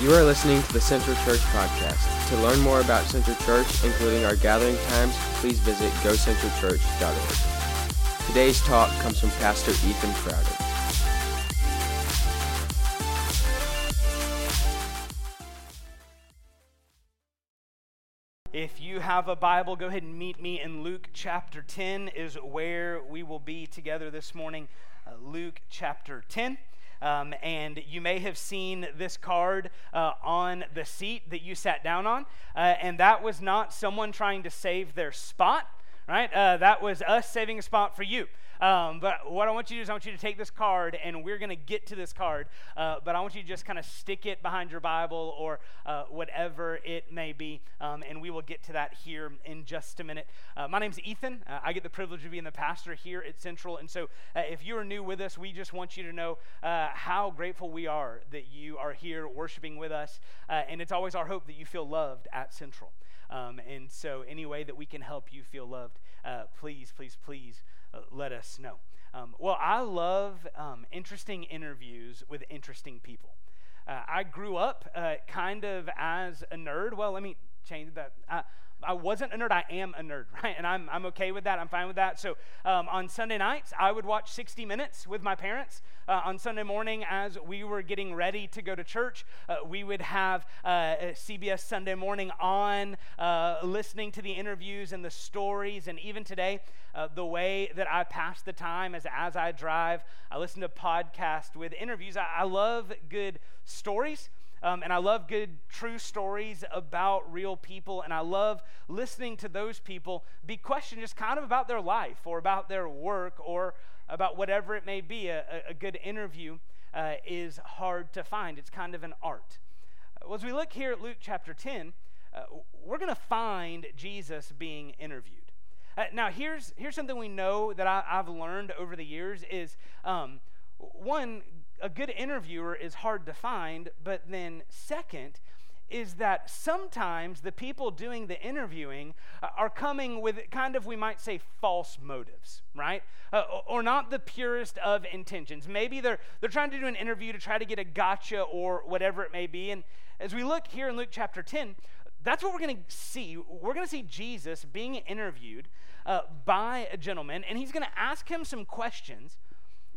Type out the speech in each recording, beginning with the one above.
You are listening to the Central Church Podcast. To learn more about Central Church, including our gathering times, please visit gocentralchurch.org. Today's talk comes from Pastor Ethan Crowder. If you have a Bible, go ahead and meet me in Luke chapter 10, is where we will be together this morning. Uh, Luke chapter 10. Um, and you may have seen this card uh, on the seat that you sat down on. Uh, and that was not someone trying to save their spot, right? Uh, that was us saving a spot for you. Um, but what I want you to do is I want you to take this card, and we're going to get to this card. Uh, but I want you to just kind of stick it behind your Bible or uh, whatever it may be, um, and we will get to that here in just a minute. Uh, my name's Ethan. Uh, I get the privilege of being the pastor here at Central, and so uh, if you are new with us, we just want you to know uh, how grateful we are that you are here worshiping with us, and it's always our hope that you feel loved at Central. Um, and so, any way that we can help you feel loved, please, please, please let us know. Um, well, I love um, interesting interviews with interesting people. Uh, I grew up uh, kind of as a nerd. Well, let me change that. I, I wasn't a nerd. I am a nerd, right? And I'm, I'm okay with that. I'm fine with that. So um, on Sunday nights, I would watch 60 Minutes with my parents. Uh, on Sunday morning, as we were getting ready to go to church, uh, we would have uh, CBS Sunday morning on, uh, listening to the interviews and the stories. And even today, uh, the way that I pass the time is as I drive, I listen to podcasts with interviews. I, I love good stories. Um, and I love good, true stories about real people. And I love listening to those people be questioned just kind of about their life or about their work or about whatever it may be. A, a good interview uh, is hard to find, it's kind of an art. As we look here at Luke chapter 10, uh, we're going to find Jesus being interviewed. Uh, now, here's, here's something we know that I, have learned over the years is um, one, a good interviewer is hard to find, but then second, is that sometimes the people doing the interviewing uh, are coming with kind of, we might say, false motives, right? Uh, or not the purest of intentions. Maybe they're, they're trying to do an interview to try to get a gotcha or whatever it may be. And as we look here in Luke chapter 10, that's what we're going to see. We're going to see Jesus being interviewed uh, by a gentleman, and he's going to ask him some questions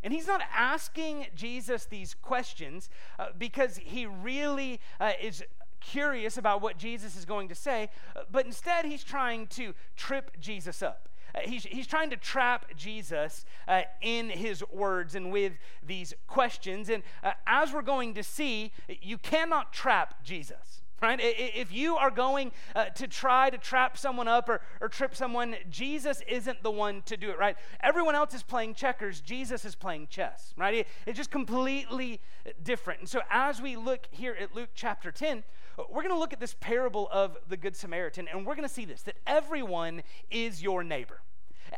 and he's not asking Jesus these questions uh, because he really uh, is curious about what Jesus is going to say, but instead he's trying to trip Jesus up. Uh, he's, he's trying to trap Jesus uh, in his words and with these questions. And uh, as we're going to see, you cannot trap Jesus right? If you are going uh, to try to trap someone up or, or trip someone, Jesus isn't the one to do it, right? Everyone else is playing checkers, Jesus is playing chess, right? It, it's just completely different. And so as we look here at Luke chapter 10, we're going to look at this parable of the Good Samaritan, and we're going to see this that everyone is your neighbor.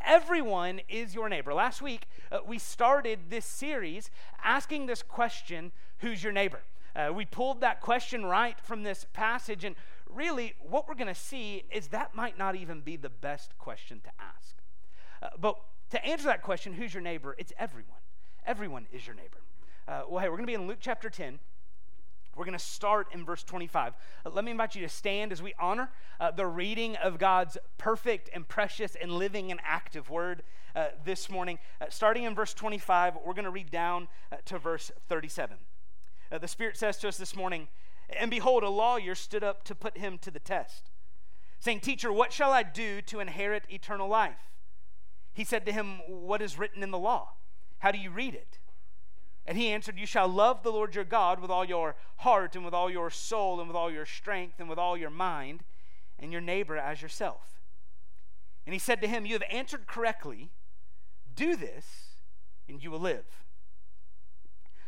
Everyone is your neighbor. Last week, uh, we started this series asking this question who's your neighbor? Uh, we pulled that question right from this passage, and really, what we're going to see is that might not even be the best question to ask. Uh, but to answer that question, who's your neighbor? It's everyone. Everyone is your neighbor. Uh, well, hey, we're going to be in Luke chapter 10. We're going to start in verse 25. Uh, let me invite you to stand as we honor uh, the reading of God's perfect and precious and living and active word uh, this morning. Uh, starting in verse 25, we're going to read down uh, to verse 37. Uh, the Spirit says to us this morning, And behold, a lawyer stood up to put him to the test, saying, Teacher, what shall I do to inherit eternal life? He said to him, What is written in the law? How do you read it? And he answered, You shall love the Lord your God with all your heart, and with all your soul, and with all your strength, and with all your mind, and your neighbor as yourself. And he said to him, You have answered correctly. Do this, and you will live.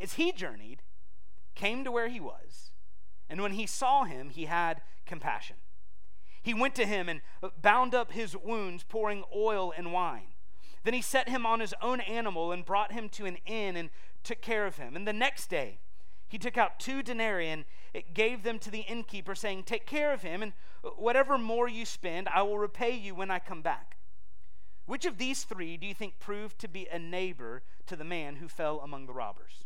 as he journeyed, came to where he was, And when he saw him, he had compassion. He went to him and bound up his wounds, pouring oil and wine. Then he set him on his own animal and brought him to an inn and took care of him. And the next day, he took out two denarii and gave them to the innkeeper, saying, Take care of him, and whatever more you spend, I will repay you when I come back. Which of these three do you think proved to be a neighbor to the man who fell among the robbers?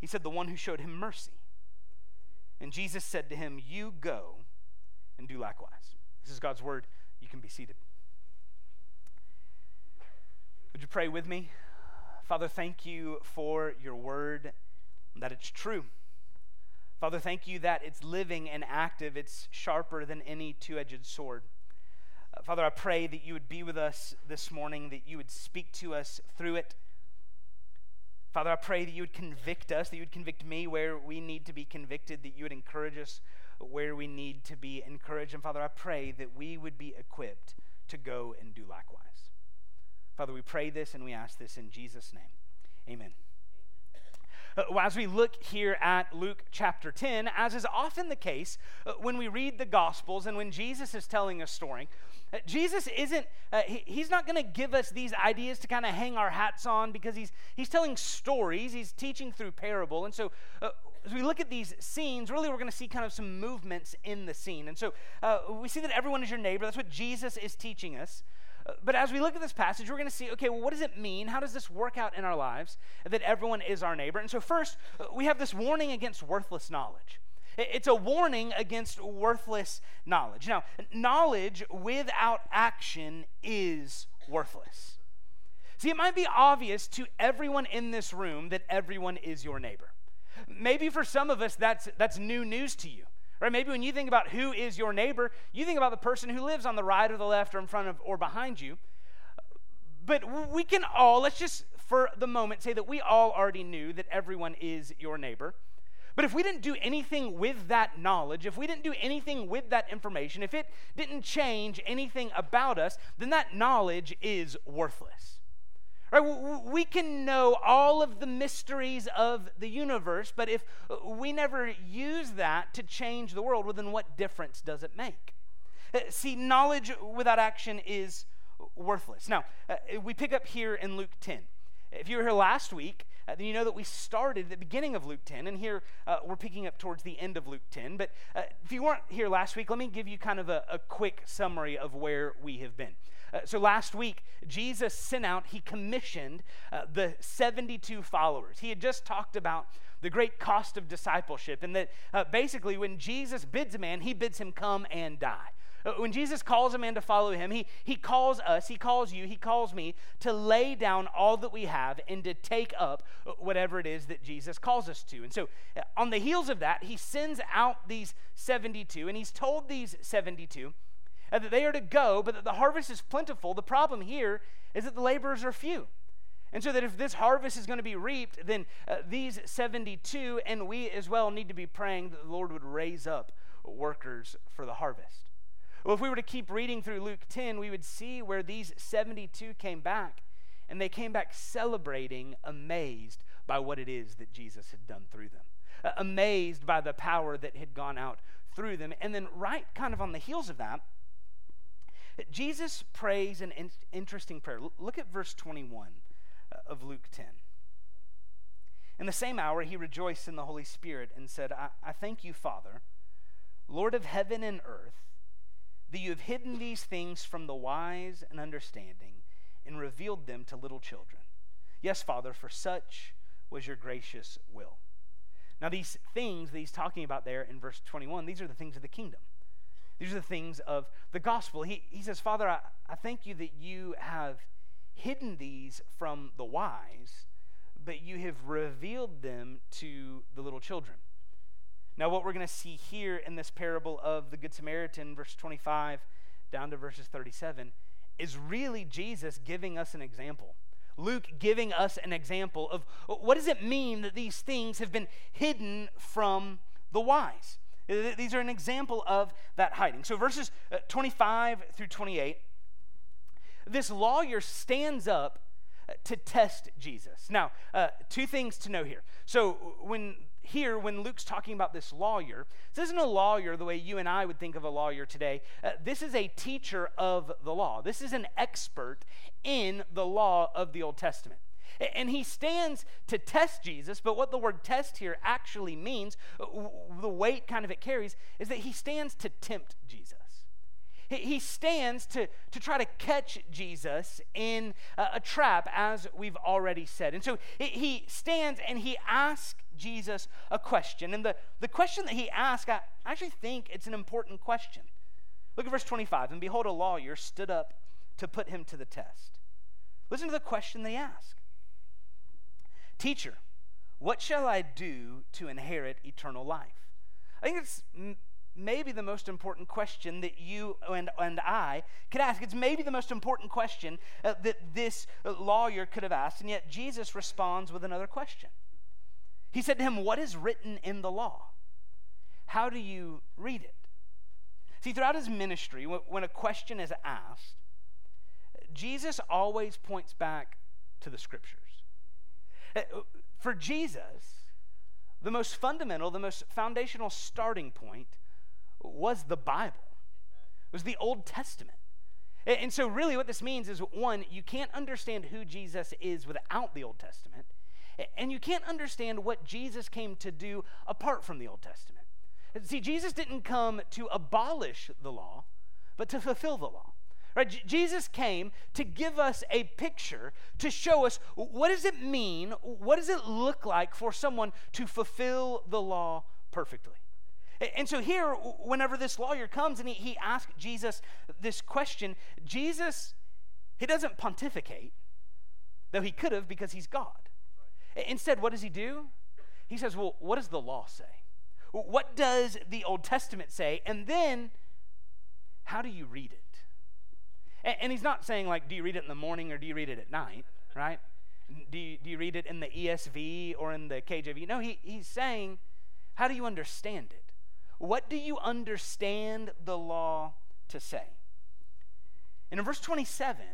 He said, The one who showed him mercy. And Jesus said to him, You go and do likewise. This is God's word. You can be seated. Would you pray with me? Father, thank you for your word, that it's true. Father, thank you that it's living and active, it's sharper than any two edged sword. Uh, Father, I pray that you would be with us this morning, that you would speak to us through it. Father, I pray that you would convict us, that you would convict me where we need to be convicted, that you would encourage us where we need to be encouraged. And Father, I pray that we would be equipped to go and do likewise. Father, we pray this and we ask this in Jesus' name. Amen. Uh, well, as we look here at Luke chapter 10, as is often the case uh, when we read the Gospels and when Jesus is telling a story, uh, Jesus isn't, uh, he, he's not going to give us these ideas to kind of hang our hats on because he's, he's telling stories, he's teaching through parable. And so, uh, as we look at these scenes, really we're going to see kind of some movements in the scene. And so, uh, we see that everyone is your neighbor. That's what Jesus is teaching us. But as we look at this passage, we're going to see okay, well, what does it mean? How does this work out in our lives that everyone is our neighbor? And so, first, uh, we have this warning against worthless knowledge. It's a warning against worthless knowledge. Now, knowledge without action is worthless. See, it might be obvious to everyone in this room that everyone is your neighbor. Maybe for some of us, that's, that's new news to you. Right? Maybe when you think about who is your neighbor, you think about the person who lives on the right or the left or in front of or behind you. But we can all, let's just for the moment say that we all already knew that everyone is your neighbor. But if we didn't do anything with that knowledge, if we didn't do anything with that information, if it didn't change anything about us, then that knowledge is worthless. Right? We can know all of the mysteries of the universe, but if we never use that to change the world, well, then what difference does it make? Uh, see, knowledge without action is worthless. Now, uh, we pick up here in Luke 10. If you were here last week, uh, you know that we started at the beginning of Luke 10, and here uh, we're picking up towards the end of Luke 10. But uh, if you weren't here last week, let me give you kind of a, a quick summary of where we have been. Uh, so last week, Jesus sent out, he commissioned uh, the 72 followers. He had just talked about the great cost of discipleship, and that uh, basically, when Jesus bids a man, he bids him come and die. Uh, when Jesus calls a man to follow him, he, he calls us, he calls you, he calls me to lay down all that we have and to take up whatever it is that Jesus calls us to. And so, uh, on the heels of that, he sends out these 72, and he's told these 72 uh, that they are to go, but that the harvest is plentiful. The problem here is that the laborers are few. And so that if this harvest is going to be reaped, then uh, these 72 and we as well need to be praying that the Lord would raise up workers for the harvest. Well, if we were to keep reading through Luke 10, we would see where these 72 came back, and they came back celebrating, amazed by what it is that Jesus had done through them, uh, amazed by the power that had gone out through them. And then, right kind of on the heels of that, Jesus prays an in- interesting prayer. L- look at verse 21 uh, of Luke 10. In the same hour, he rejoiced in the Holy Spirit and said, I, I thank you, Father, Lord of heaven and earth, that you have hidden these things from the wise and understanding and revealed them to little children. Yes, Father, for such was your gracious will. Now, these things that he's talking about there in verse 21, these are the things of the kingdom. These are the things of the gospel. He, he says, Father, I, I thank you that you have hidden these from the wise, but you have revealed them to the little children. Now, what we're going to see here in this parable of the Good Samaritan, verse 25 down to verses 37, is really Jesus giving us an example. Luke giving us an example of what does it mean that these things have been hidden from the wise? These are an example of that hiding. So, verses uh, 25 through 28, this lawyer stands up uh, to test Jesus. Now, uh, two things to know here. So, when here, when Luke's talking about this lawyer, this isn't a lawyer the way you and I would think of a lawyer today. Uh, this is a teacher of the law. This is an expert in the law of the Old Testament. And he stands to test Jesus, but what the word test here actually means, uh, the weight kind of it carries, is that he stands to tempt Jesus. He stands to, to try to catch Jesus in a, a trap, as we've already said. And so he stands and he asks Jesus a question. And the, the question that he asked, I actually think it's an important question. Look at verse 25. And behold, a lawyer stood up to put him to the test. Listen to the question they ask Teacher, what shall I do to inherit eternal life? I think it's maybe the most important question that you and, and I could ask. It's maybe the most important question uh, that this lawyer could have asked, and yet Jesus responds with another question. He said to him, What is written in the law? How do you read it? See, throughout his ministry, when a question is asked, Jesus always points back to the scriptures. Uh, for Jesus, the most fundamental, the most foundational starting point was the Bible, it was the Old Testament. And so, really, what this means is one, you can't understand who Jesus is without the Old Testament, and you can't understand what Jesus came to do apart from the Old Testament. See, Jesus didn't come to abolish the law, but to fulfill the law. Right? J- Jesus came to give us a picture to show us what does it mean, what does it look like for someone to fulfill the law perfectly. And so here, whenever this lawyer comes and he, he asks Jesus this question, Jesus, he doesn't pontificate, though he could have because he's God. Instead, what does he do? He says, Well, what does the law say? What does the Old Testament say? And then, how do you read it? And, and, he's not saying, like, do you read it in the morning or do you read it at night, right? Do you, do you read it in the ESV or in the KJV? No, he, he's saying, how do you understand it? What do you understand the law to say? And in verse 27,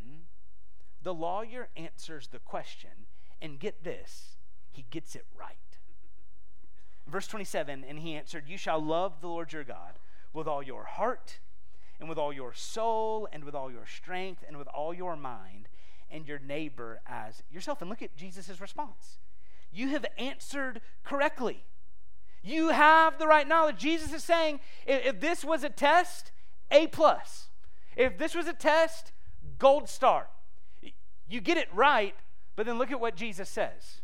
the lawyer answers the question, and get this, he gets it right. Verse 27, and he answered, You shall love the Lord your God with all your heart and with all your soul and with all your strength and with all your mind and your neighbor as yourself. And look at Jesus' response. You have answered correctly. You have the right knowledge. Jesus is saying if, this was a test, A plus. If this was a test, gold star. You get it right, but then look at what Jesus says.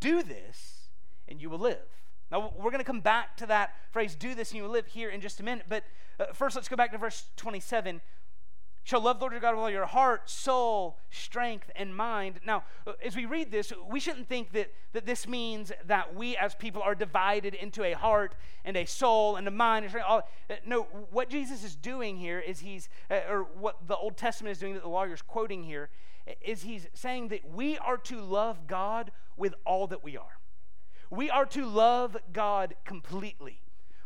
Do this and you will live. Now, we're going to come back to that phrase, do this and you will live here in just a minute. But uh, first, let's go back to verse 27. Shall love the Lord your God with all your heart, soul, strength, and mind. Now, uh, as we read this, we shouldn't think that, that this means that we as people are divided into a heart and a soul and a mind. Uh, no, what Jesus is doing here is he's, or what the Old Testament is doing that the lawyer is quoting here, is he's saying that we are to love God with all that we are. We are to love God completely.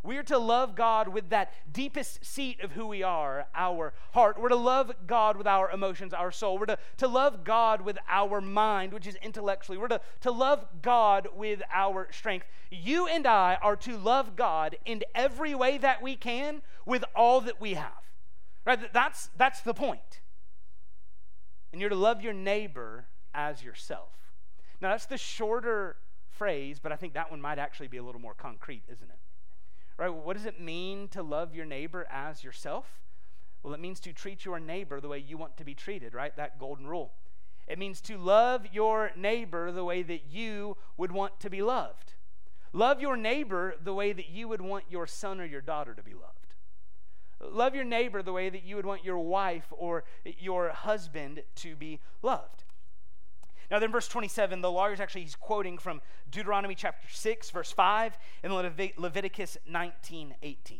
We are to love God with that deepest seat of who we are, our heart. We're to love God with our emotions, our soul. We're to, to love God with our mind, which is intellectually. We're to, to love God with our strength. You and I are to love God in every way that we can with all that we have. Right? That's, that's the point. And you're to love your neighbor as yourself. Now, that's the shorter phrase, but I think that one might actually be a little more concrete, isn't it? Right? What does it mean to love your neighbor as yourself? Well, it means to treat your neighbor the way you want to be treated, right? That golden rule. It means to love your neighbor the way that you would want to be loved. Love your neighbor the way that you would want your son or your daughter to be loved. Love your neighbor the way that you would want your wife or your husband to be loved. Now, then, verse 27, the lawyer is actually he's quoting from Deuteronomy chapter 6, verse 5, and Leviticus 19, 18.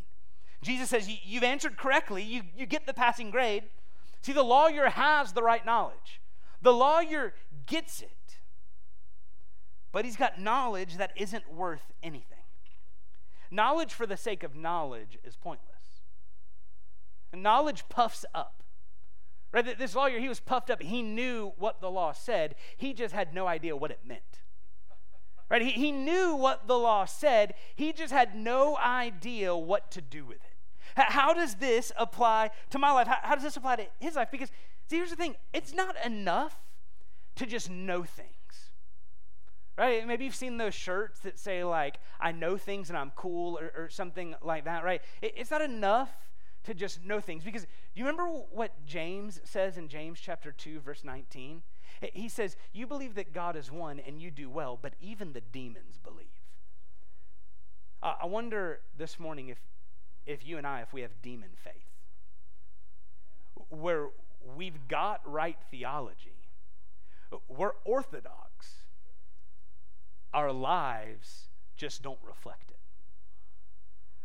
Jesus says, You've answered correctly, you, you get the passing grade. See, the lawyer has the right knowledge, the lawyer gets it, but he's got knowledge that isn't worth anything. Knowledge for the sake of knowledge is pointless. Knowledge puffs up. Right? This lawyer, he was puffed up. He knew what the law said. He just had no idea what it meant. Right? He, he knew what the law said, he just had no idea what to do with it. How does this apply to my life? How, how does this apply to his life? Because, see, here's the thing it's not enough to just know things. Right? Maybe you've seen those shirts that say, like, I know things and I'm cool or, or something like that, right? It, it's not enough to just know things. Because do you remember what James says in James chapter 2, verse 19? He says, You believe that God is one and you do well, but even the demons believe. Uh, I wonder this morning if, if you and I, if we have demon faith, where we've got right theology, we're orthodox, our lives just don't reflect it.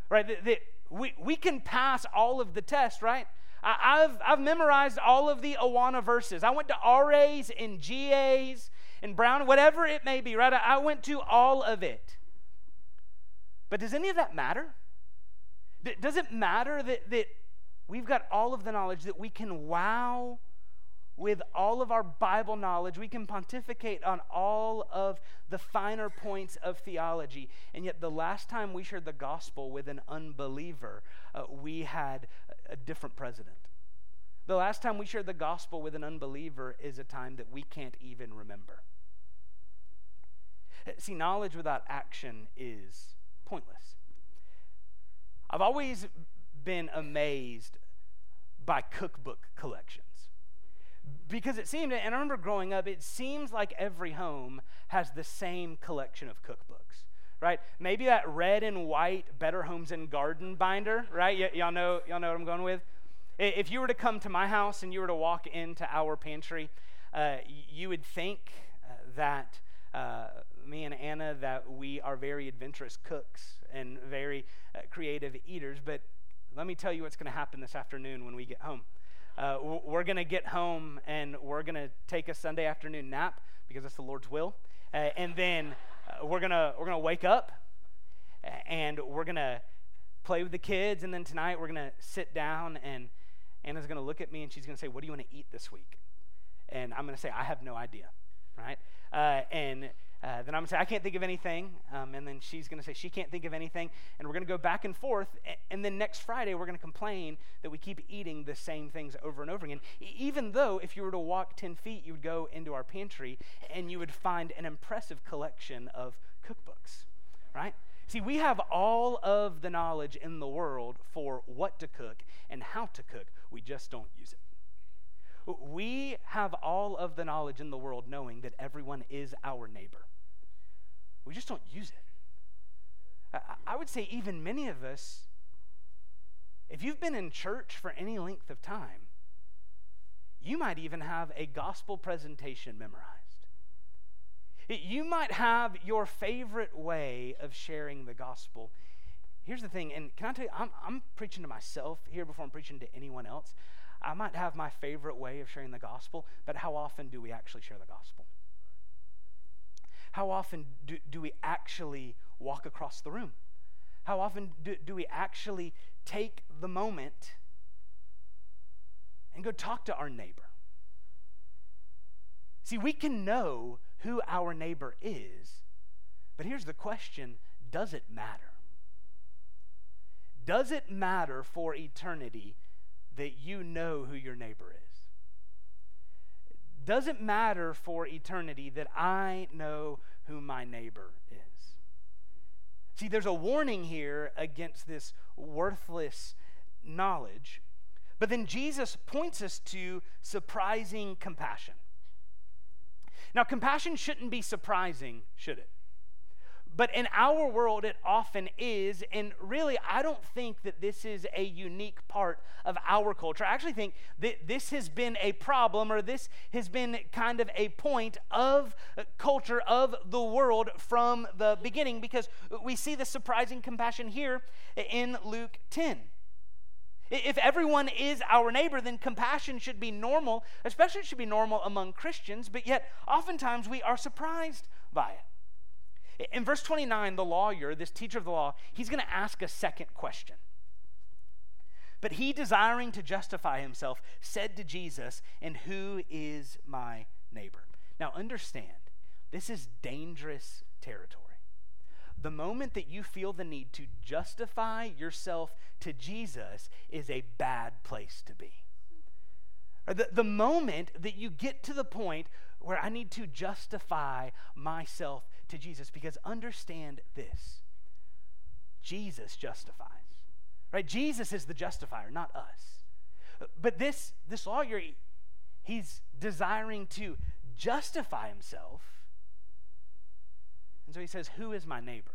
Right? That, that we, we can pass all of the tests, right? I, have I've memorized all of the Awana verses. I went to RAs and GAs and Brown, whatever it may be, right? I, I went to all of it. But does any of that matter? Does it matter that, that we've got all of the knowledge that we can wow with all of our Bible knowledge, we can pontificate on all of the finer points of theology. And yet, the last time we shared the gospel with an unbeliever, uh, we had a different president. The last time we shared the gospel with an unbeliever is a time that we can't even remember. See, knowledge without action is pointless. I've always been amazed by cookbook collections because it seemed, and I remember growing up, it seems like every home has the same collection of cookbooks, right? Maybe that red and white Better Homes and Garden binder, right? Y- y'all know, y'all know what I'm going with. If you were to come to my house and you were to walk into our pantry, uh, you would think uh, that uh, me and Anna that we are very adventurous cooks and very uh, creative eaters. But let me tell you what's going to happen this afternoon when we get home. Uh, we're going to get home and we're going to take a Sunday afternoon nap because that's the Lord's will. Uh, and then uh, we're going to we're going to wake up and we're going to play with the kids. And then tonight we're going to sit down and Anna's going to look at me and she's going to say, What do you want to eat this week? And I'm going to say, I have no idea. Right? Uh, and uh, then I'm going to say, I can't think of anything. Um, and then she's going to say, she can't think of anything. And we're going to go back and forth. And then next Friday, we're going to complain that we keep eating the same things over and over again. Even though, if you were to walk 10 feet, you would go into our pantry and you would find an impressive collection of cookbooks, right? See, we have all of the knowledge in the world for what to cook and how to cook. We just don't use it. We have all of the knowledge in the world knowing that everyone is our neighbor. We just don't use it. I, I would say, even many of us, if you've been in church for any length of time, you might even have a gospel presentation memorized. You might have your favorite way of sharing the gospel. Here's the thing, and can I tell you, I'm, I'm preaching to myself here before I'm preaching to anyone else. I might have my favorite way of sharing the gospel, but how often do we actually share the gospel? How often do, do we actually walk across the room? How often do, do we actually take the moment and go talk to our neighbor? See, we can know who our neighbor is, but here's the question does it matter? Does it matter for eternity that you know who your neighbor is? Doesn't matter for eternity that I know who my neighbor is. See, there's a warning here against this worthless knowledge, but then Jesus points us to surprising compassion. Now, compassion shouldn't be surprising, should it? But in our world, it often is. And really, I don't think that this is a unique part of our culture. I actually think that this has been a problem or this has been kind of a point of uh, culture of the world from the beginning because we see the surprising compassion here in Luke 10. If everyone is our neighbor, then compassion should be normal, especially it should be normal among Christians, but yet oftentimes we are surprised by it. In verse 29, the lawyer, this teacher of the law, he's going to ask a second question. But he, desiring to justify himself, said to Jesus, And who is my neighbor? Now understand, this is dangerous territory. The moment that you feel the need to justify yourself to Jesus is a bad place to be. The, the moment that you get to the point where I need to justify myself to Jesus, because understand this Jesus justifies, right? Jesus is the justifier, not us. But this, this lawyer, he's desiring to justify himself. And so he says, Who is my neighbor?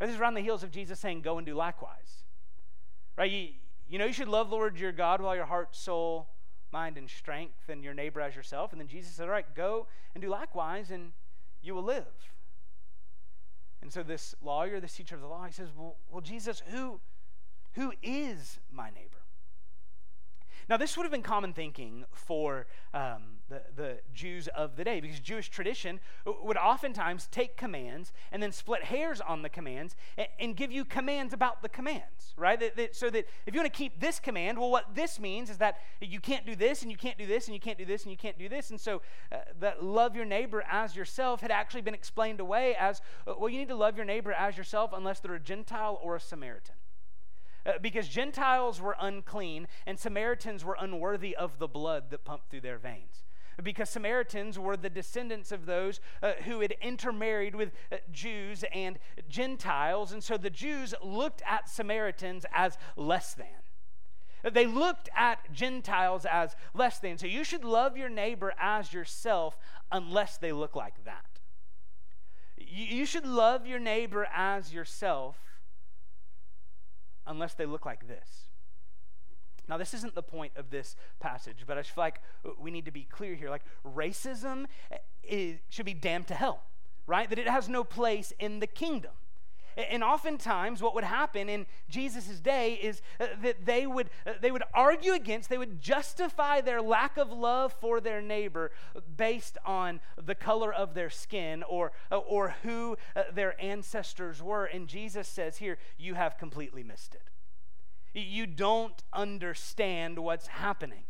This is around the heels of Jesus saying, Go and do likewise. Right? You, you know, you should love Lord your God with all your heart, soul, mind, and strength, and your neighbor as yourself. And then Jesus said, All right, go and do likewise, and you will live. And so this lawyer, this teacher of the law, he says, Well, well Jesus, who, who is my neighbor? Now, this would have been common thinking for um, the, the Jews of the day because Jewish tradition would oftentimes take commands and then split hairs on the commands and, and give you commands about the commands, right? That, that, so that if you want to keep this command, well, what this means is that you can't do this and you can't do this and you can't do this and you can't do this. And so uh, that love your neighbor as yourself had actually been explained away as uh, well, you need to love your neighbor as yourself unless they're a Gentile or a Samaritan. Uh, because Gentiles were unclean and Samaritans were unworthy of the blood that pumped through their veins. Because Samaritans were the descendants of those uh, who had intermarried with uh, Jews and Gentiles, and so the Jews looked at Samaritans as less than. They looked at Gentiles as less than. So you should love your neighbor as yourself unless they look like that. You should love your neighbor as yourself unless they look like this. Now, this isn't the point of this passage, but I feel like we need to be clear here. Like, racism is, should be damned to hell, right? That it has no place in the kingdom. And oftentimes, what would happen in Jesus' day is uh, that they would, they would argue against, they would justify their lack of love for their neighbor based on the color of their skin or, or who their ancestors were. And Jesus says here, you have completely missed it. You don't understand what's happening.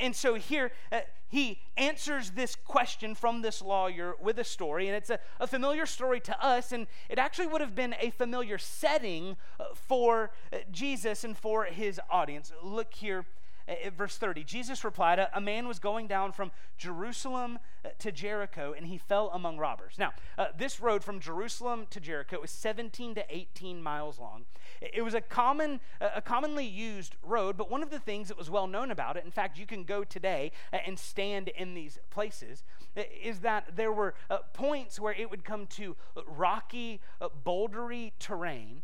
And so here, uh, he answers this question from this lawyer with a story, and it's a, a, familiar story to us, and it actually would have been a familiar setting uh, for uh, Jesus and for his audience. Look here verse 30 jesus replied a, man was going down from jerusalem uh, to jericho and he fell among robbers. Now uh, this road from jerusalem to jericho was 17 to 18 miles long. It was a common a commonly used road but one of the things that was well known about it in fact you can go today uh, and stand in these places uh, is that there were uh, points where it would come to rocky bouldery terrain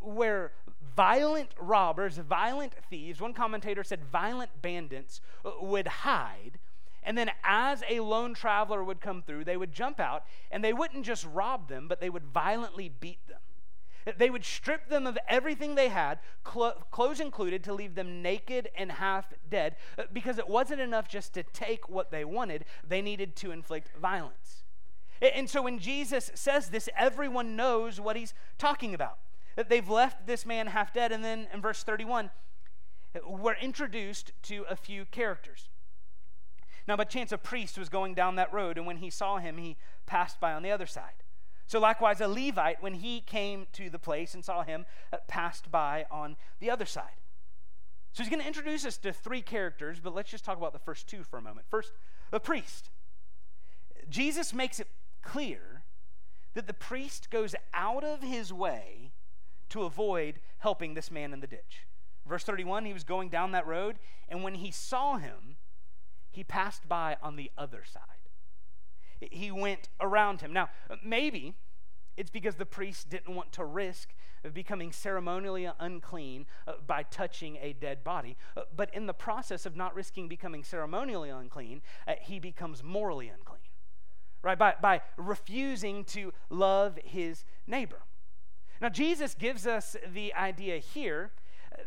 where violent robbers, violent thieves, one commentator said violent bandits would hide. And then, as a lone traveler would come through, they would jump out and they wouldn't just rob them, but they would violently beat them. They would strip them of everything they had, clothes included, to leave them naked and half dead, because it wasn't enough just to take what they wanted, they needed to inflict violence. And so, when Jesus says this, everyone knows what he's talking about they've left this man half dead. And then in verse 31, we're introduced to a few characters. Now, by chance, a priest was going down that road, and when he saw him, he passed by on the other side. So, likewise, a Levite, when he came to the place and saw him, uh, passed by on the other side. So, he's going to introduce us to three characters, but let's just talk about the first two for a moment. First, the priest. Jesus makes it clear that the priest goes out of his way to avoid helping this man in the ditch. Verse 31 he was going down that road, and when he saw him, he passed by on the other side. He went around him. Now, maybe it's because the priest didn't want to risk becoming ceremonially unclean uh, by touching a dead body. Uh, but in the process of not risking becoming ceremonially unclean, uh, he becomes morally unclean, right? By, by refusing to love his neighbor. Now, Jesus gives us the idea here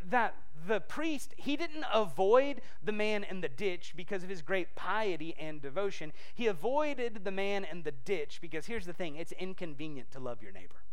that the priest, he didn't avoid the man in the ditch because of his great piety and devotion. He avoided the man in the ditch because here's the thing it's inconvenient to love your neighbor.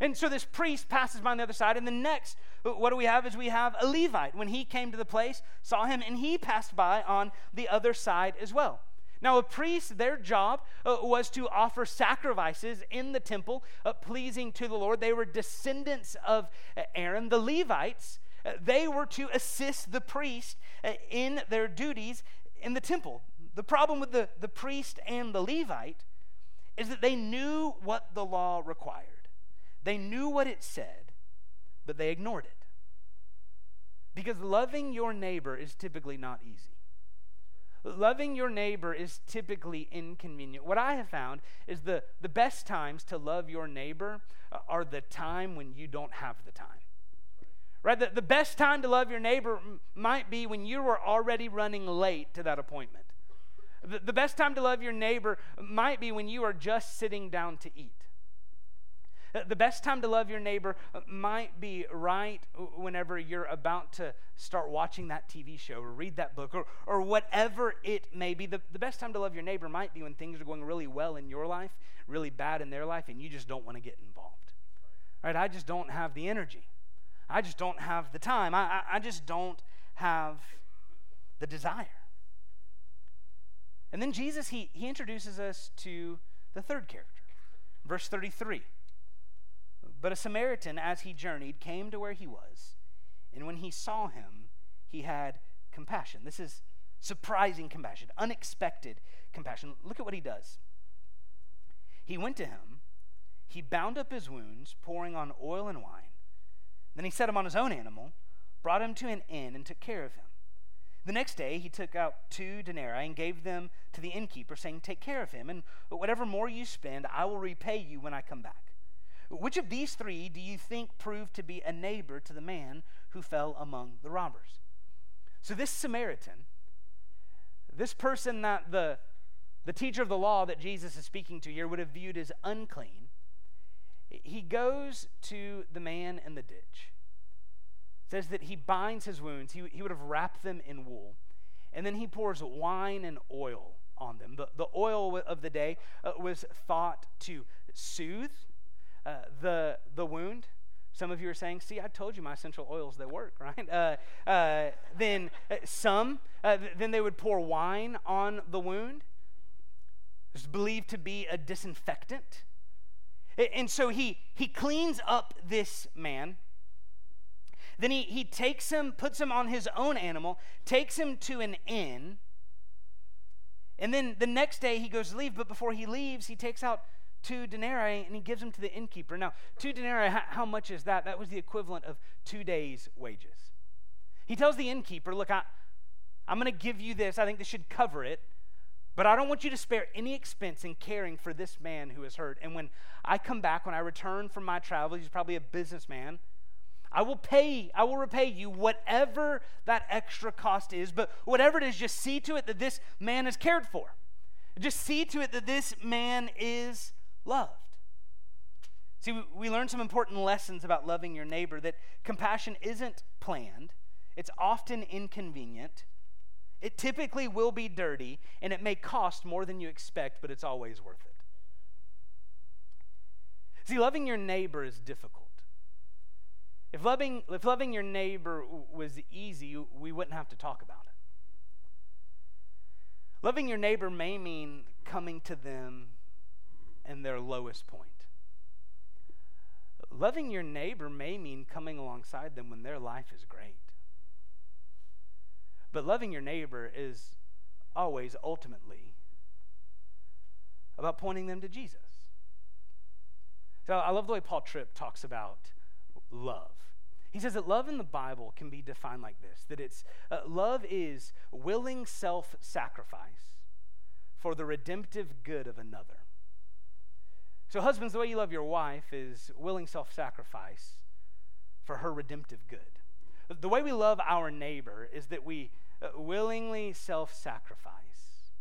And so this priest passes by on the other side, and the next, what do we have? Is we have a Levite. When he came to the place, saw him, and he passed by on the other side as well. Now, a priest, their job uh, was to offer sacrifices in the temple, uh, pleasing to the Lord. They were descendants of uh, Aaron. The Levites, uh, they were to assist the priest uh, in their duties in the temple. The problem with the, the priest and the Levite is that they knew what the law required, they knew what it said, but they ignored it. Because loving your neighbor is typically not easy. Loving your neighbor is typically inconvenient. What I have found is the, the best times to love your neighbor uh, are the time when you don't have the time. Right? The, the best time to love your neighbor might be when you are already running late to that appointment. The, the best time to love your neighbor might be when you are just sitting down to eat. The best time to love your neighbor uh, might be right whenever you're about to start watching that TV show or read that book or, or whatever it may be. The, the best time to love your neighbor might be when things are going really well in your life, really bad in their life, and you just don't want to get involved. Right? I just don't have the energy. I just don't have the time. I, I, I just don't have the desire. And then Jesus, he, he introduces us to the third character. Verse 33. But a Samaritan, as he journeyed, came to where he was, and when he saw him, he had compassion. This is surprising compassion, unexpected compassion. Look at what he does. He went to him, he bound up his wounds, pouring on oil and wine. Then he set him on his own animal, brought him to an inn, and took care of him. The next day he took out two denarii and gave them to the innkeeper, saying, Take care of him, and whatever more you spend, I will repay you when I come back. Which of these three do you think proved to be a neighbor to the man who fell among the robbers? So, this Samaritan, this person that the, the teacher of the law that Jesus is speaking to here would have viewed as unclean, he goes to the man in the ditch. It says that he binds his wounds, he, he would have wrapped them in wool, and then he pours wine and oil on them. The, the oil of the day uh, was thought to soothe uh, the, the wound. Some of you are saying, see, I told you my essential oils, they work, right? Uh, uh, then uh, some, uh, then they would pour wine on the wound. It's believed to be a disinfectant. And so he, he cleans up this man. Then he, he takes him, puts him on his own animal, takes him to an inn. And then the next day he goes to leave, but before he leaves, he takes out two denarii and he gives them to the innkeeper. Now, two denarii, how, much is that? That was the equivalent of two days' wages. He tells the innkeeper, Look, I, I'm going to give you this. I think this should cover it. But I don't want you to spare any expense in caring for this man who is hurt. And when I come back, when I return from my travel, he's probably a businessman. I will pay, I will repay you whatever that extra cost is, but whatever it is, just see to it that this man is cared for. Just see to it that this man is loved. See, we, learn some important lessons about loving your neighbor that compassion isn't planned, it's often inconvenient, it typically will be dirty, and it may cost more than you expect, but it's always worth it. See, loving your neighbor is difficult. If loving, if loving your neighbor was easy, we wouldn't have to talk about it. Loving your neighbor may mean coming to them and their lowest point. Loving your neighbor may mean coming alongside them when their life is great. But loving your neighbor is always ultimately about pointing them to Jesus. So I love the way Paul Tripp talks about love. He says that love in the Bible can be defined like this that it's uh, love is willing self sacrifice for the redemptive good of another. So, husbands, the way you love your wife is willing self sacrifice for her redemptive good. The way we love our neighbor is that we uh, willingly self sacrifice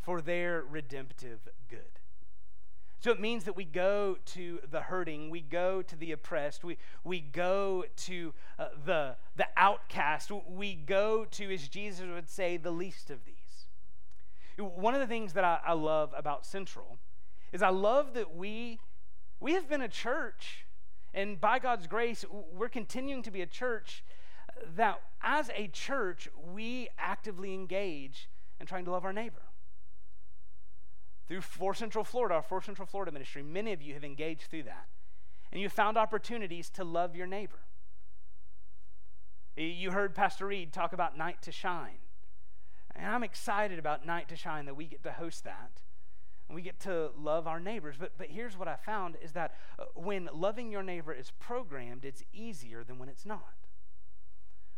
for their redemptive good. So it means that we go to the hurting, we go to the oppressed, we, we go to uh, the, the outcast, we go to, as Jesus would say, the least of these. One of the things that I, I love about Central is I love that we we have been a church and by God's grace we're continuing to be a church that as a church we actively engage in trying to love our neighbor. through For Central Florida, our For Central Florida ministry, many of you have engaged through that. And you found opportunities to love your neighbor. You heard Pastor Reed talk about Night to Shine. And I'm excited about Night to Shine that we get to host that. We get to love our neighbors. But, but here's what I found is that uh, when loving your neighbor is programmed, it's easier than when it's not.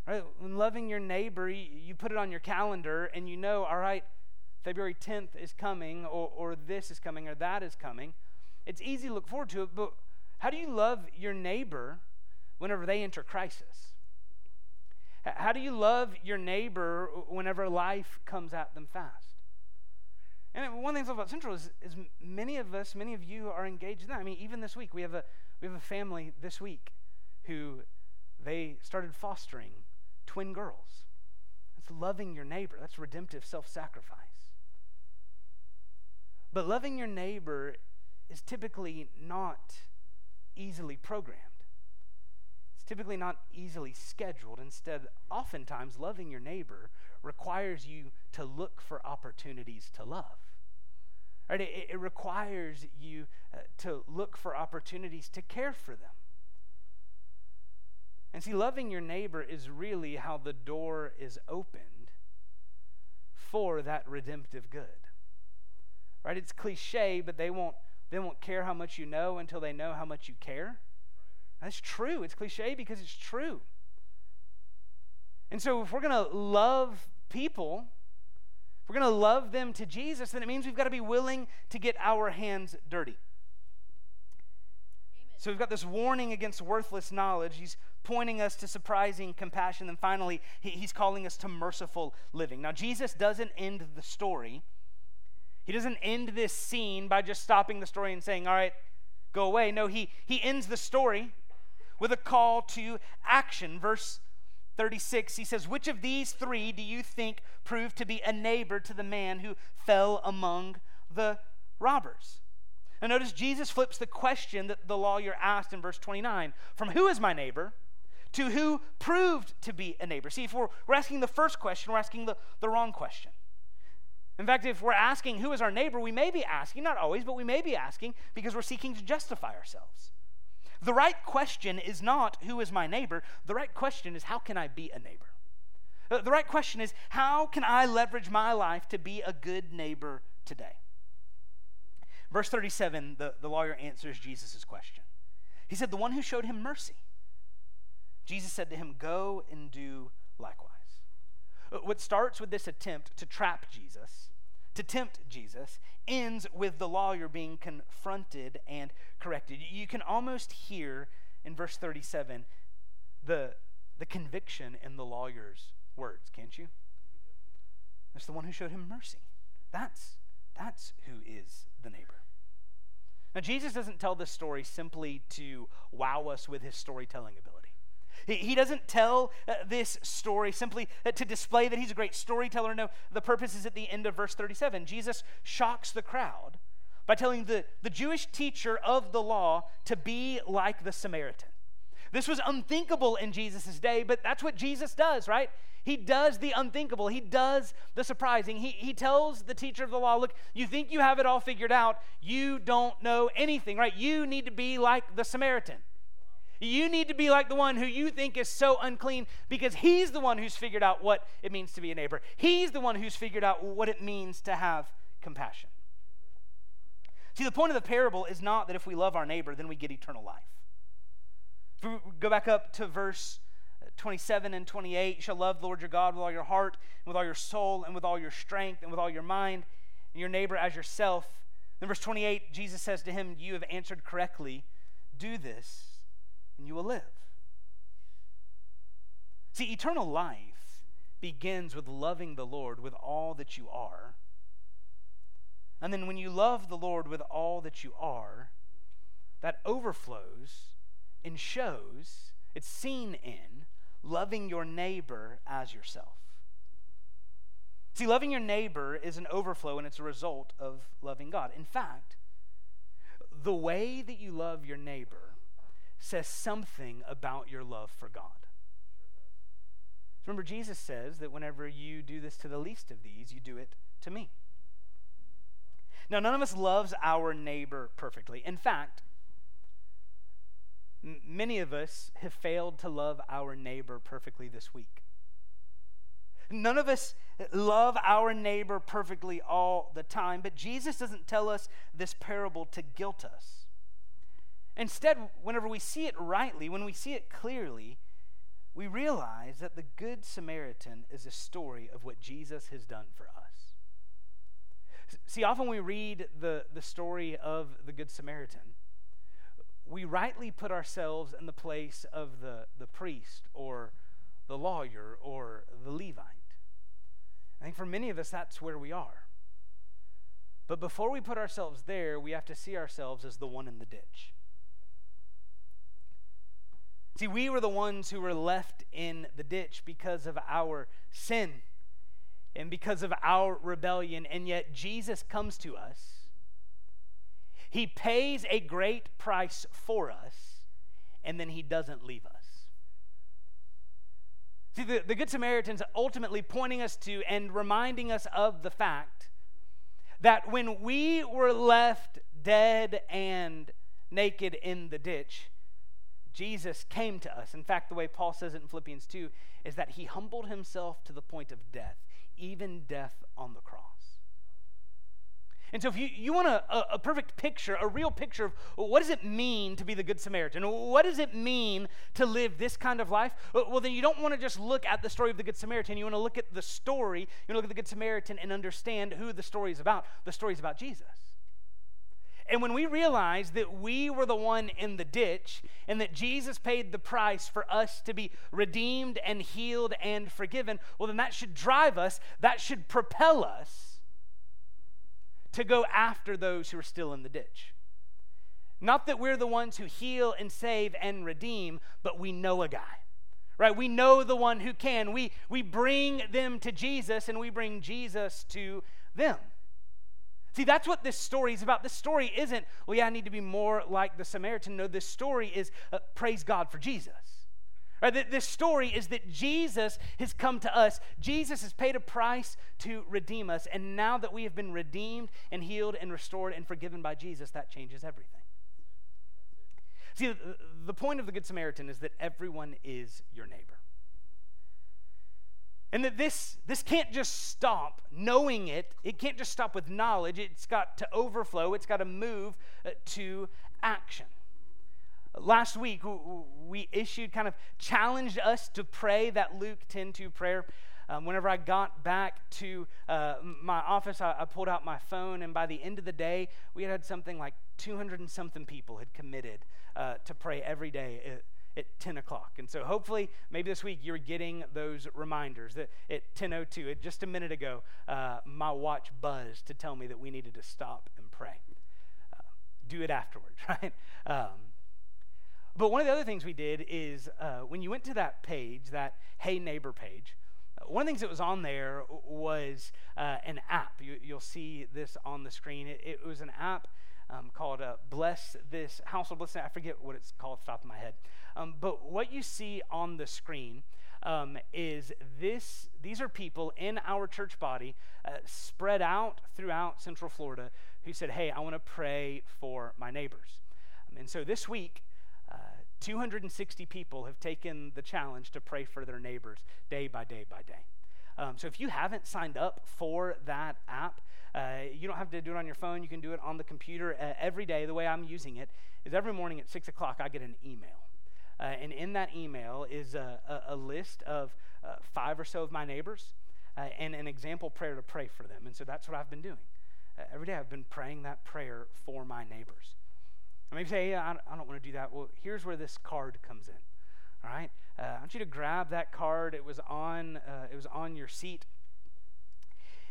Right? When loving your neighbor, you put it on your calendar and you know, all right, February 10th is coming, or, or this is coming, or that is coming. It's easy to look forward to it, but how do you love your neighbor whenever they enter crisis? How do you love your neighbor whenever life comes at them fast? And one thing about Central is, is many of us, many of you are engaged in that. I mean, even this week, we have a we have a family this week who they started fostering twin girls. That's loving your neighbor. That's redemptive self-sacrifice. But loving your neighbor is typically not easily programmed. It's typically not easily scheduled. Instead, oftentimes, loving your neighbor requires you to look for opportunities to love. Right? It, it requires you uh, to look for opportunities to care for them. And see, loving your neighbor is really how the door is opened for that redemptive good. Right? It's cliche, but they won't they won't care how much you know until they know how much you care. That's true. It's cliche because it's true. And so if we're going to love people, if we're going to love them to Jesus, then it means we've got to be willing to get our hands dirty. Amen. So we've got this warning against worthless knowledge. He's pointing us to surprising compassion. And finally, he's calling us to merciful living. Now, Jesus doesn't end the story he doesn't end this scene by just stopping the story and saying, All right, go away. No, he, he ends the story with a call to action. Verse 36, he says, Which of these three do you think proved to be a neighbor to the man who fell among the robbers? Now, notice Jesus flips the question that the lawyer asked in verse 29 from who is my neighbor to who proved to be a neighbor. See, if we're, we're asking the first question, we're asking the, the wrong question. In fact, if we're asking who is our neighbor, we may be asking, not always, but we may be asking because we're seeking to justify ourselves. The right question is not who is my neighbor. The right question is how can I be a neighbor? Uh, the right question is how can I leverage my life to be a good neighbor today? Verse 37, the, the lawyer answers Jesus' question. He said, The one who showed him mercy. Jesus said to him, Go and do likewise. What starts with this attempt to trap Jesus, to tempt Jesus, ends with the lawyer being confronted and corrected. You can almost hear in verse 37 the, the conviction in the lawyer's words, can't you? That's the one who showed him mercy. That's, that's who is the neighbor. Now, Jesus doesn't tell this story simply to wow us with his storytelling ability. He, he doesn't tell uh, this story simply uh, to display that he's a great storyteller. No, the purpose is at the end of verse 37. Jesus shocks the crowd by telling the, the Jewish teacher of the law to be like the Samaritan. This was unthinkable in Jesus' day, but that's what Jesus does, right? He does the unthinkable. He does the surprising. He, he tells the teacher of the law, look, you think you have it all figured out. You don't know anything, right? You need to be like the Samaritan. You need to be like the one who you think is so unclean because he's the one who's figured out what it means to be a neighbor. He's the one who's figured out what it means to have compassion. See, the point of the parable is not that if we love our neighbor, then we get eternal life. If we go back up to verse 27 and 28, you shall love the Lord your God with all your heart, and with all your soul, and with all your strength, and with all your mind, and your neighbor as yourself. In verse 28, Jesus says to him, You have answered correctly. Do this and you will live. See, eternal life begins with loving the Lord with all that you are. And then when you love the Lord with all that you are, that overflows and shows, it's seen in loving your neighbor as yourself. See, loving your neighbor is an overflow and it's a result of loving God. In fact, the way that you love your neighbor says something about your love for God. Remember, Jesus says that whenever you do this to the least of these, you do it to me. Now, none of us loves our neighbor perfectly. In fact, m- many of us have failed to love our neighbor perfectly this week. None of us love our neighbor perfectly all the time, but Jesus doesn't tell us this parable to guilt us. Instead, whenever we see it rightly, when we see it clearly, we realize that the Good Samaritan is a story of what Jesus has done for us. See, often we read the, the story of the Good Samaritan, we rightly put ourselves in the place of the, the priest or the lawyer or the Levite. I think for many of us, that's where we are. But before we put ourselves there, we have to see ourselves as the one in the ditch. See, we were the ones who were left in the ditch because of our sin and because of our rebellion, and yet Jesus comes to us. He pays a great price for us, and then he doesn't leave us. See, the, the Good Samaritan's ultimately pointing us to and reminding us of the fact that when we were left dead and naked in the ditch, Jesus came to us. In fact, the way Paul says it in Philippians 2 is that he humbled himself to the point of death, even death on the cross. And so, if you, you want a, a, perfect picture, a real picture of what does it mean to be the Good Samaritan? What does it mean to live this kind of life? Well, then you don't want to just look at the story of the Good Samaritan. You want to look at the story, you want to look at the Good Samaritan and understand who the story is about. The story is about Jesus. And when we realize that we were the one in the ditch and that Jesus paid the price for us to be redeemed and healed and forgiven, well, then that should drive us, that should propel us to go after those who are still in the ditch. Not that we're the ones who heal and save and redeem, but we know a guy. Right? We know the one who can. We, we bring them to Jesus and we bring Jesus to them. See, that's what this story is about. This story isn't, well, yeah, I need to be more like the Samaritan. No, this story is uh, praise God for Jesus. Right? This story is that Jesus has come to us. Jesus has paid a price to redeem us. And now that we have been redeemed and healed and restored and forgiven by Jesus, that changes everything. See, the point of the Good Samaritan is that everyone is your neighbor. And that this, this can't just stop knowing it, it can't just stop with knowledge. It's got to overflow, it's got to move uh, to action. Last week, we issued, kind of challenged us to pray that Luke 10 2 prayer. Um, whenever I got back to uh, my office, I, I, pulled out my phone, and by the end of the day, we had had something like 200 and something people had committed uh, to pray every day uh, at 10 o'clock. And so hopefully, maybe this week you're getting those reminders that at 10.02, just a minute ago, uh, my watch buzzed to tell me that we needed to stop and pray. Uh, do it afterwards, right? Um, but one of the other things we did is uh, when you went to that page, that Hey Neighbor page, uh, one of the things that was on there was uh, an app. You, will see this on the screen. It, it was an app um, called uh, Bless This Household Bless. I forget what it's called off the top of my head. Um, but what you see on the screen um, is this these are people in our church body uh, spread out throughout Central Florida who said, Hey, I want to pray for my neighbors. Um, and so this week, uh, 260 people have taken the challenge to pray for their neighbors day by day by day. Um, so if you haven't signed up for that app, uh, you don't have to do it on your phone. You can do it on the computer uh, every day. The way I'm using it is every morning at 6 o'clock, I get an email. Uh, and in that email is a, a, a list of uh, five or so of my neighbors uh, and an example prayer to pray for them. And so that's what I've been doing. Uh, every day I've been praying that prayer for my neighbors. I may say, I, I don't want to do that. Well, here's where this card comes in. All right? Uh, I want you to grab that card. It was on, uh, it was on your seat.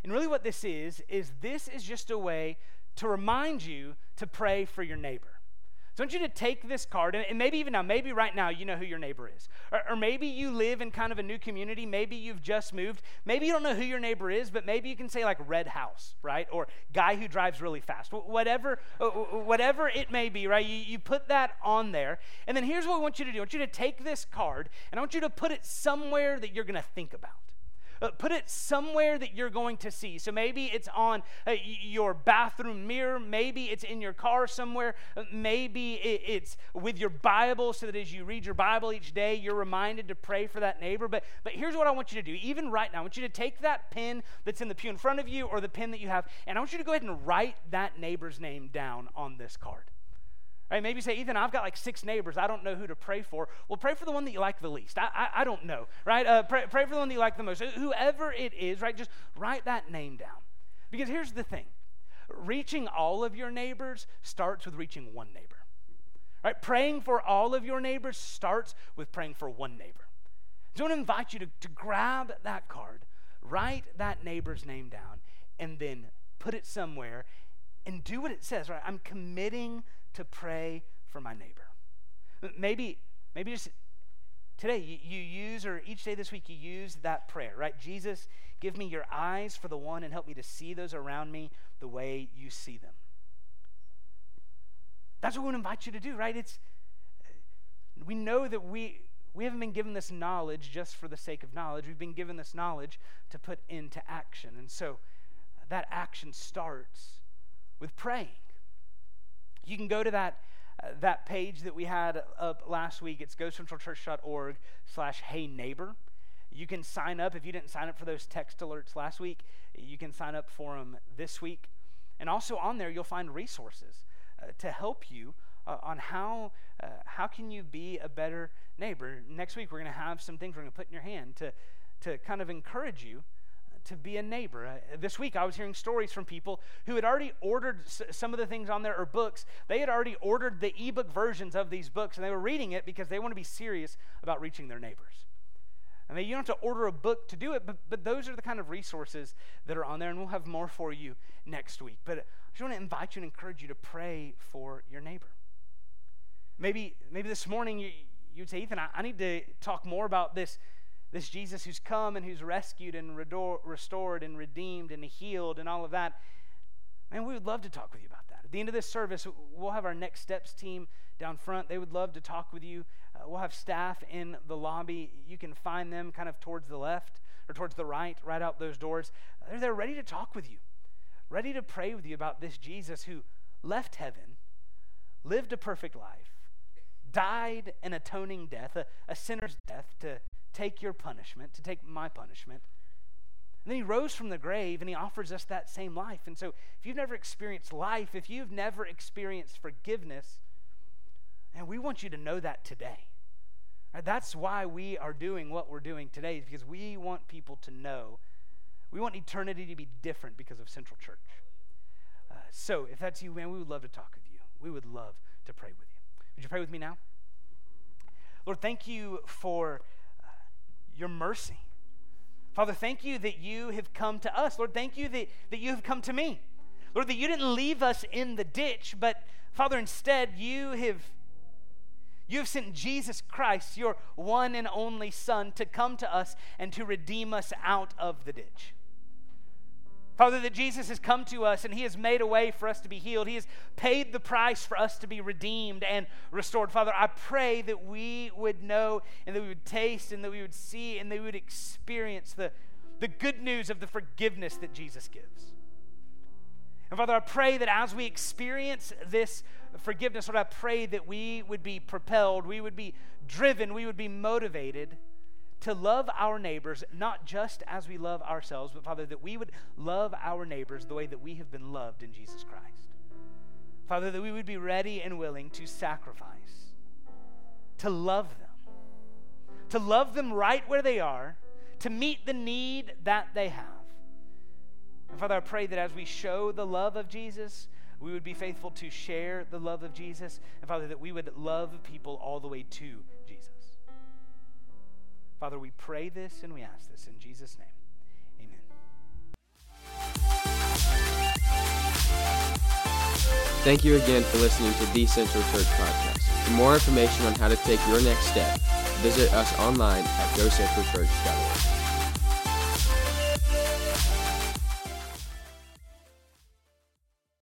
And really, what this is, is this is just a way to remind you to pray for your neighbor. So I want you to take this card, and maybe even now, maybe right now, you know who your neighbor is. Or, or, maybe you live in kind of a new community. Maybe you've just moved. Maybe you don't know who your neighbor is, but maybe you can say like red house, right? Or guy who drives really fast. Whatever, uh, whatever it may be, right? You, you put that on there. And then here's what we want you to do I want you to take this card, and I want you to put it somewhere that you're going to think about. Uh, put it somewhere that you're going to see. So maybe it's on uh, your bathroom mirror, maybe it's in your car somewhere, uh, maybe it's with your Bible so that as you read your Bible each day, you're reminded to pray for that neighbor. But, but here's what I want you to do. Even right now, I want you to take that pen that's in the pew in front of you or the pen that you have, and I want you to go ahead and write that neighbor's name down on this card. Right? Maybe say, Ethan, I've got like six neighbors. I don't know who to pray for. Well, pray for the one that you like the least. I, I, I don't know, right? Uh, pray, pray for the one that you like the most. Whoever it is, right? Just write that name down. Because here's the thing reaching all of your neighbors starts with reaching one neighbor. Right? Praying for all of your neighbors starts with praying for one neighbor. So I want to invite you to, to grab that card, write that neighbor's name down, and then put it somewhere and do what it says, right? I'm committing to pray for my neighbor. Maybe, maybe just today you, you use, or each day this week you use that prayer, right? Jesus, give me your eyes for the one and help me to see those around me the way you see them. That's what we invite you to do, right? It's uh, we know that we we haven't been given this knowledge just for the sake of knowledge. We've been given this knowledge to put into action. And so that action starts with praying. You can go to that, uh, that page that we had up last week. It's gocentralchurch.org slash hey neighbor. You can sign up. If you didn't sign up for those text alerts last week, you can sign up for them this week. And also on there, you'll find resources uh, to help you uh, on how, uh, how can you be a better neighbor. Next week, we're going to have some things we're going to put in your hand to, to kind of encourage you to be a neighbor. Uh, this week, I was hearing stories from people who had already ordered some of the things on there or books. They had already ordered the ebook versions of these books, and they were reading it because they want to be serious about reaching their neighbors. I mean, you don't have to order a book to do it, but, but those are the kind of resources that are on there, and we'll have more for you next week. But I just want to invite you and encourage you to pray for your neighbor. Maybe, maybe this morning you, you'd say, Ethan, I, I need to talk more about this this Jesus who's come and who's rescued and restored and redeemed and healed and all of that. Man, we would love to talk with you about that. At the end of this service, we'll have our next steps team down front. They would love to talk with you. Uh, we'll have staff in the lobby. You can find them kind of towards the left or towards the right, right out those doors. They're there ready to talk with you, ready to pray with you about this Jesus who left heaven, lived a perfect life, died an atoning death, a, a sinner's death to take your punishment, to take my punishment. And then he rose from the grave and he offers us that same life. And so, if you've never experienced life, if you've never experienced forgiveness, and we want you to know that today. Right, that's why we are doing what we're doing today, because we want people to know. We want eternity to be different because of Central Church. Uh, so, if that's you, man, we would love to talk with you. We would love to pray with you. Would you pray with me now? Lord, thank you for your mercy. Father, thank you that you have come to us. Lord, thank you that, that you have come to me. Lord, that you didn't leave us in the ditch, but Father, instead you have you have sent Jesus Christ, your one and only Son, to come to us and to redeem us out of the ditch. Father, that Jesus has come to us and He has made a way for us to be healed. He has paid the price for us to be redeemed and restored. Father, I pray that we would know and that we would taste and that we would see and that we would experience the, the good news of the forgiveness that Jesus gives. And Father, I pray that as we experience this forgiveness, Lord, I pray that we would be propelled, we would be driven, we would be motivated to love our neighbors not just as we love ourselves, but Father, that we would love our neighbors the way that we have been loved in Jesus Christ. Father, that we would be ready and willing to sacrifice, to love them, to love them right where they are, to meet the need that they have. And Father, I pray that as we show the love of Jesus, we would be faithful to share the love of Jesus. And Father, that we would love people all the way to Father, we pray this and we ask this in Jesus' name. Amen. Thank you again for listening to the Central Church Podcast. For more information on how to take your next step, visit us online at gocentralchurch.org.